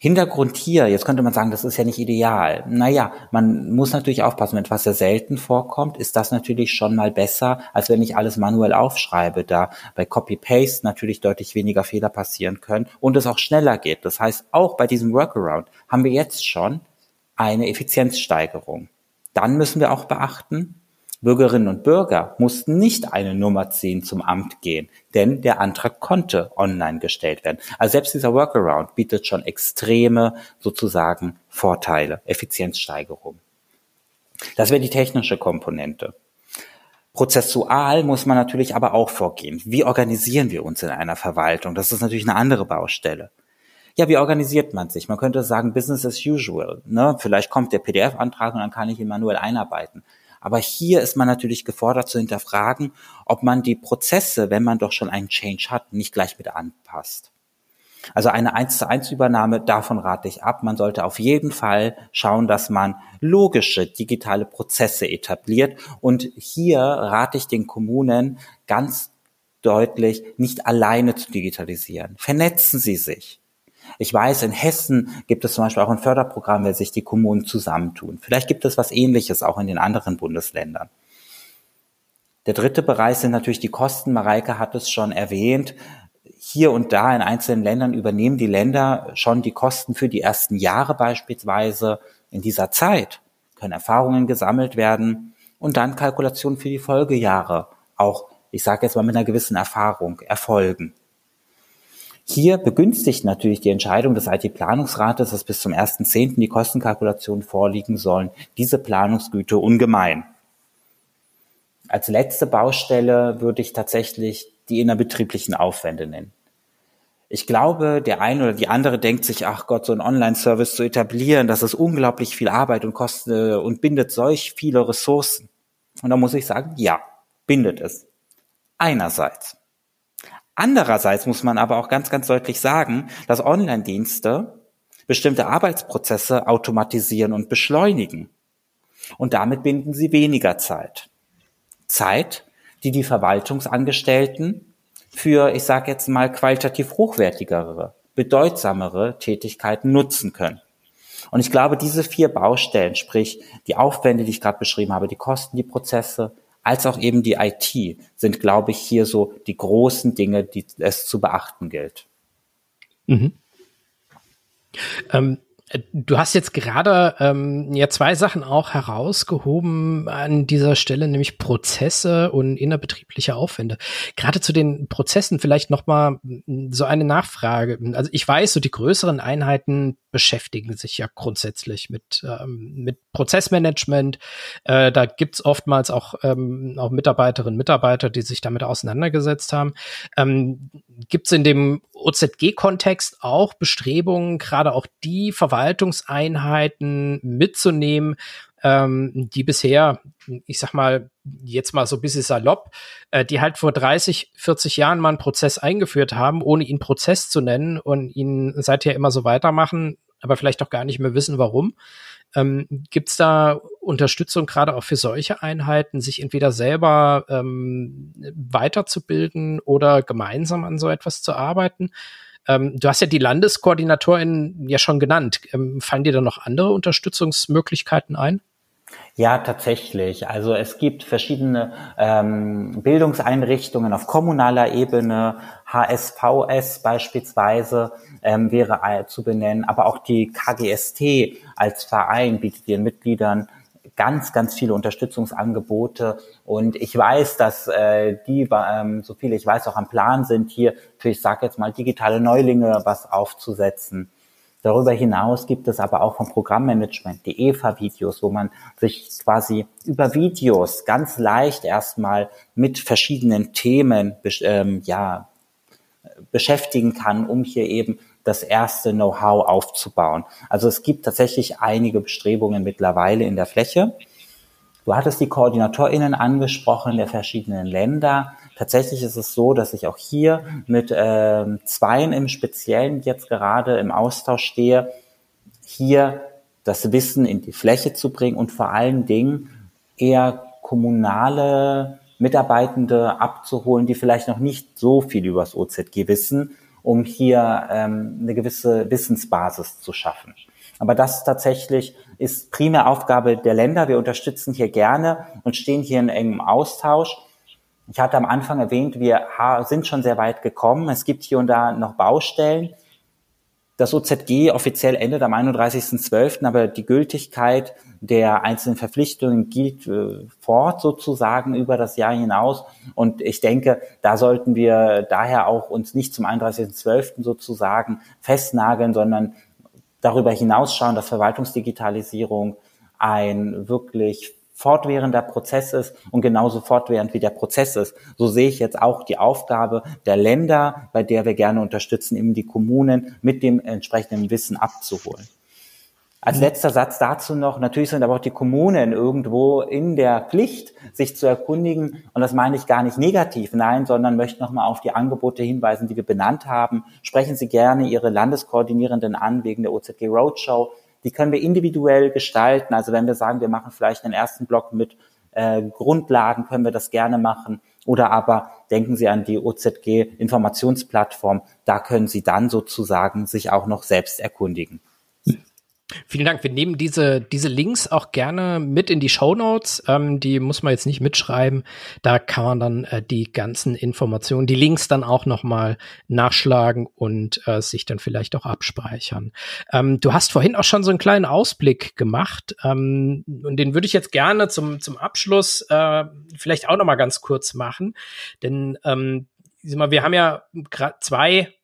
Hintergrund hier, jetzt könnte man sagen, das ist ja nicht ideal. Naja, man muss natürlich aufpassen, wenn etwas sehr selten vorkommt, ist das natürlich schon mal besser, als wenn ich alles manuell aufschreibe, da bei Copy-Paste natürlich deutlich weniger Fehler passieren können und es auch schneller geht. Das heißt, auch bei diesem Workaround haben wir jetzt schon eine Effizienzsteigerung. Dann müssen wir auch beachten, Bürgerinnen und Bürger mussten nicht eine Nummer 10 zum Amt gehen, denn der Antrag konnte online gestellt werden. Also selbst dieser Workaround bietet schon extreme sozusagen Vorteile, Effizienzsteigerung. Das wäre die technische Komponente. Prozessual muss man natürlich aber auch vorgehen. Wie organisieren wir uns in einer Verwaltung? Das ist natürlich eine andere Baustelle. Ja, wie organisiert man sich? Man könnte sagen, Business as usual. Ne? Vielleicht kommt der PDF-Antrag und dann kann ich ihn manuell einarbeiten. Aber hier ist man natürlich gefordert zu hinterfragen, ob man die Prozesse, wenn man doch schon einen Change hat, nicht gleich mit anpasst. Also eine 1 zu 1 Übernahme, davon rate ich ab. Man sollte auf jeden Fall schauen, dass man logische digitale Prozesse etabliert. Und hier rate ich den Kommunen ganz deutlich, nicht alleine zu digitalisieren. Vernetzen Sie sich. Ich weiß, in Hessen gibt es zum Beispiel auch ein Förderprogramm, wenn sich die Kommunen zusammentun. Vielleicht gibt es was Ähnliches auch in den anderen Bundesländern. Der dritte Bereich sind natürlich die Kosten. Mareike hat es schon erwähnt. Hier und da in einzelnen Ländern übernehmen die Länder schon die Kosten für die ersten Jahre beispielsweise. In dieser Zeit können Erfahrungen gesammelt werden und dann Kalkulationen für die Folgejahre auch, ich sage jetzt mal mit einer gewissen Erfahrung, erfolgen. Hier begünstigt natürlich die Entscheidung des IT-Planungsrates, dass bis zum 1.10. die Kostenkalkulationen vorliegen sollen, diese Planungsgüte ungemein. Als letzte Baustelle würde ich tatsächlich die innerbetrieblichen Aufwände nennen. Ich glaube, der eine oder die andere denkt sich, ach Gott, so ein Online-Service zu etablieren, das ist unglaublich viel Arbeit und kostet und bindet solch viele Ressourcen. Und da muss ich sagen, ja, bindet es. Einerseits. Andererseits muss man aber auch ganz, ganz deutlich sagen, dass Online-Dienste bestimmte Arbeitsprozesse automatisieren und beschleunigen. Und damit binden sie weniger Zeit. Zeit, die die Verwaltungsangestellten für, ich sage jetzt mal, qualitativ hochwertigere, bedeutsamere Tätigkeiten nutzen können. Und ich glaube, diese vier Baustellen, sprich die Aufwände, die ich gerade beschrieben habe, die Kosten, die Prozesse, als auch eben die IT sind, glaube ich, hier so die großen Dinge, die es zu beachten gilt. Mhm. Ähm, Du hast jetzt gerade ähm, ja zwei Sachen auch herausgehoben an dieser Stelle, nämlich Prozesse und innerbetriebliche Aufwände. Gerade zu den Prozessen vielleicht noch mal so eine Nachfrage. Also ich weiß, so die größeren Einheiten beschäftigen sich ja grundsätzlich mit ähm, mit Prozessmanagement. Äh, da gibt's oftmals auch ähm, auch Mitarbeiterinnen und Mitarbeiter, die sich damit auseinandergesetzt haben. Ähm, gibt's in dem OZG-Kontext auch Bestrebungen, gerade auch die Verwaltungseinheiten mitzunehmen, ähm, die bisher, ich sag mal, jetzt mal so ein bisschen salopp, äh, die halt vor 30, 40 Jahren mal einen Prozess eingeführt haben, ohne ihn Prozess zu nennen und ihn seither immer so weitermachen, aber vielleicht auch gar nicht mehr wissen, warum. Ähm, Gibt es da Unterstützung gerade auch für solche Einheiten, sich entweder selber ähm, weiterzubilden oder gemeinsam an so etwas zu arbeiten? Ähm, du hast ja die Landeskoordinatorin ja schon genannt. Ähm, fallen dir da noch andere Unterstützungsmöglichkeiten ein? Ja, tatsächlich. Also es gibt verschiedene ähm, Bildungseinrichtungen auf kommunaler Ebene, HSVS beispielsweise ähm, wäre zu benennen, aber auch die KGST als Verein bietet ihren Mitgliedern ganz, ganz viele Unterstützungsangebote. Und ich weiß, dass äh, die, ähm, so viele ich weiß, auch am Plan sind, hier für, ich sage jetzt mal, digitale Neulinge was aufzusetzen. Darüber hinaus gibt es aber auch vom Programmmanagement die EVA-Videos, wo man sich quasi über Videos ganz leicht erstmal mit verschiedenen Themen ähm, ja, beschäftigen kann, um hier eben das erste Know-how aufzubauen. Also es gibt tatsächlich einige Bestrebungen mittlerweile in der Fläche. Du hattest die KoordinatorInnen angesprochen der verschiedenen Länder. Tatsächlich ist es so, dass ich auch hier mit äh, Zweien im Speziellen jetzt gerade im Austausch stehe, hier das Wissen in die Fläche zu bringen und vor allen Dingen eher kommunale Mitarbeitende abzuholen, die vielleicht noch nicht so viel über das OZG wissen, um hier ähm, eine gewisse Wissensbasis zu schaffen. Aber das tatsächlich ist primär Aufgabe der Länder. Wir unterstützen hier gerne und stehen hier in engem Austausch. Ich hatte am Anfang erwähnt, wir sind schon sehr weit gekommen. Es gibt hier und da noch Baustellen. Das OZG offiziell endet am 31.12., aber die Gültigkeit der einzelnen Verpflichtungen gilt äh, fort sozusagen über das Jahr hinaus. Und ich denke, da sollten wir daher auch uns nicht zum 31.12. sozusagen festnageln, sondern darüber hinaus schauen, dass Verwaltungsdigitalisierung ein wirklich fortwährender Prozess ist und genauso fortwährend wie der Prozess ist. So sehe ich jetzt auch die Aufgabe der Länder, bei der wir gerne unterstützen, eben die Kommunen mit dem entsprechenden Wissen abzuholen. Als mhm. letzter Satz dazu noch, natürlich sind aber auch die Kommunen irgendwo in der Pflicht, sich zu erkundigen. Und das meine ich gar nicht negativ, nein, sondern möchte nochmal auf die Angebote hinweisen, die wir benannt haben. Sprechen Sie gerne Ihre Landeskoordinierenden an wegen der OZG Roadshow. Die können wir individuell gestalten. Also wenn wir sagen, wir machen vielleicht den ersten Block mit äh, Grundlagen, können wir das gerne machen. Oder aber denken Sie an die OZG Informationsplattform. Da können Sie dann sozusagen sich auch noch selbst erkundigen. Vielen Dank. Wir nehmen diese, diese Links auch gerne mit in die Show Notes. Ähm, die muss man jetzt nicht mitschreiben. Da kann man dann äh, die ganzen Informationen, die Links dann auch nochmal nachschlagen und äh, sich dann vielleicht auch abspeichern. Ähm, du hast vorhin auch schon so einen kleinen Ausblick gemacht ähm, und den würde ich jetzt gerne zum, zum Abschluss äh, vielleicht auch nochmal ganz kurz machen. Denn ähm, wir haben ja zwei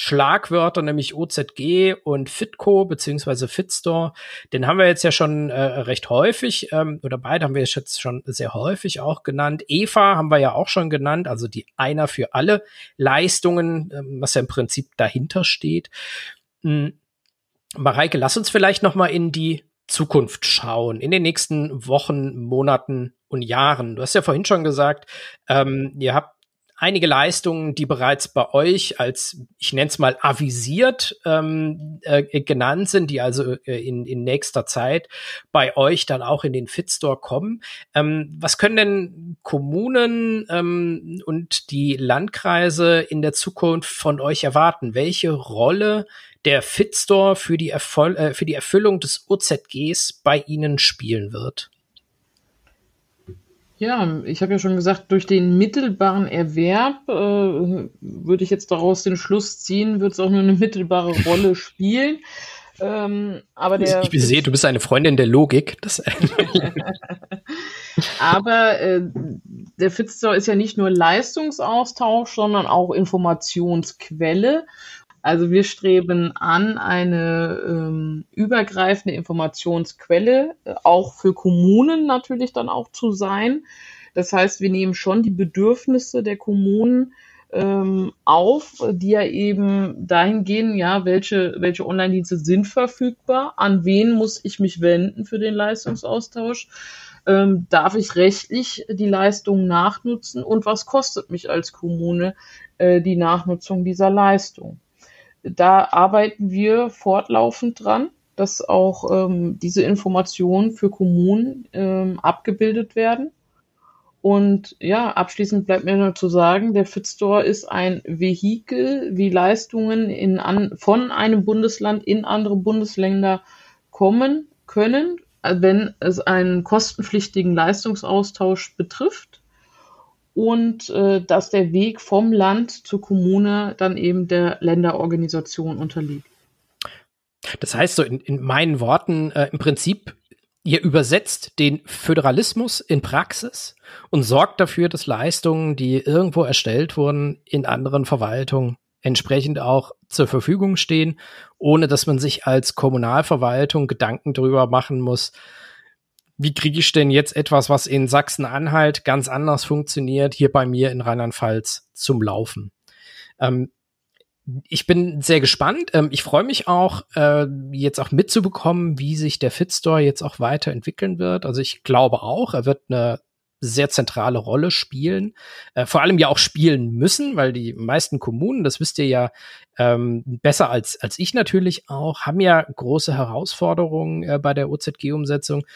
Schlagwörter, nämlich OZG und Fitco beziehungsweise Fitstore. Den haben wir jetzt ja schon äh, recht häufig, ähm, oder beide haben wir jetzt schon sehr häufig auch genannt. EVA haben wir ja auch schon genannt, also die einer für alle Leistungen, ähm, was ja im Prinzip dahinter steht. Hm. Mareike, lass uns vielleicht noch mal in die Zukunft schauen, in den nächsten Wochen, Monaten und Jahren. Du hast ja vorhin schon gesagt, ähm, ihr habt einige Leistungen, die bereits bei euch als, ich nenne es mal, avisiert ähm, äh, genannt sind, die also äh, in, in nächster Zeit bei euch dann auch in den Fitstore kommen. Ähm, was können denn Kommunen ähm, und die Landkreise in der Zukunft von euch erwarten? Welche Rolle der Fitstore für die, Erfol äh, für die Erfüllung des OZGs bei Ihnen spielen wird? Ja, ich habe ja schon gesagt, durch den mittelbaren Erwerb äh, würde ich jetzt daraus den Schluss ziehen, wird es auch nur eine mittelbare Rolle *laughs* spielen. Ähm, aber der, ich sehe, du bist eine Freundin der Logik. *laughs* *laughs* Aber äh, der Fitzstore ist ja nicht nur Leistungsaustausch, sondern auch Informationsquelle. Also wir streben an, eine ähm, übergreifende Informationsquelle äh, auch für Kommunen natürlich dann auch zu sein. Das heißt, wir nehmen schon die Bedürfnisse der Kommunen ähm, auf, die ja eben dahin gehen, ja, welche, welche Online-Dienste sind verfügbar, an wen muss ich mich wenden für den Leistungsaustausch, ähm, darf ich rechtlich die Leistung nachnutzen und was kostet mich als Kommune äh, die Nachnutzung dieser Leistung da arbeiten wir fortlaufend dran, dass auch ähm, diese Informationen für Kommunen ähm, abgebildet werden. Und ja, abschließend bleibt mir nur zu sagen, der Fitstore ist ein Vehikel, wie Leistungen in an, von einem Bundesland in andere Bundesländer kommen können, wenn es einen kostenpflichtigen Leistungsaustausch betrifft und äh, dass der Weg vom Land zur Kommune dann eben der Länderorganisation unterliegt. Das heißt so in, in meinen Worten, äh, im Prinzip Ihr übersetzt den Föderalismus in Praxis und sorgt dafür, dass Leistungen, die irgendwo erstellt wurden, in anderen Verwaltungen entsprechend auch zur Verfügung stehen, ohne dass man sich als Kommunalverwaltung Gedanken darüber machen muss, wie kriege ich denn jetzt etwas, was in Sachsen-Anhalt ganz anders funktioniert, hier bei mir in Rheinland-Pfalz zum Laufen. Ähm, ich bin sehr gespannt. Ähm, ich freue mich auch, äh, jetzt auch mitzubekommen, wie sich der Fitstore jetzt auch weiterentwickeln wird. Also ich glaube auch, er wird eine sehr zentrale Rolle spielen, äh, vor allem ja auch spielen müssen, weil die meisten Kommunen, das wisst ihr ja ähm, besser als, als ich natürlich auch, haben ja große Herausforderungen äh, bei der OZG-Umsetzung.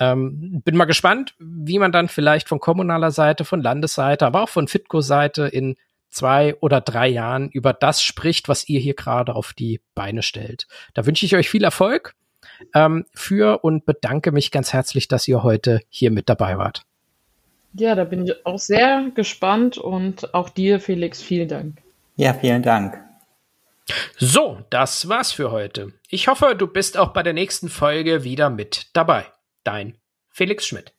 Ähm, bin mal gespannt, wie man dann vielleicht von kommunaler Seite, von Landesseite, aber auch von Fitco-Seite in zwei oder drei Jahren über das spricht, was ihr hier gerade auf die Beine stellt. Da wünsche ich euch viel Erfolg ähm, für und bedanke mich ganz herzlich, dass ihr heute hier mit dabei wart. Ja, da bin ich auch sehr gespannt und auch dir, Felix, vielen Dank. Ja, vielen Dank. So, das war's für heute. Ich hoffe, du bist auch bei der nächsten Folge wieder mit dabei. Dein Felix Schmidt.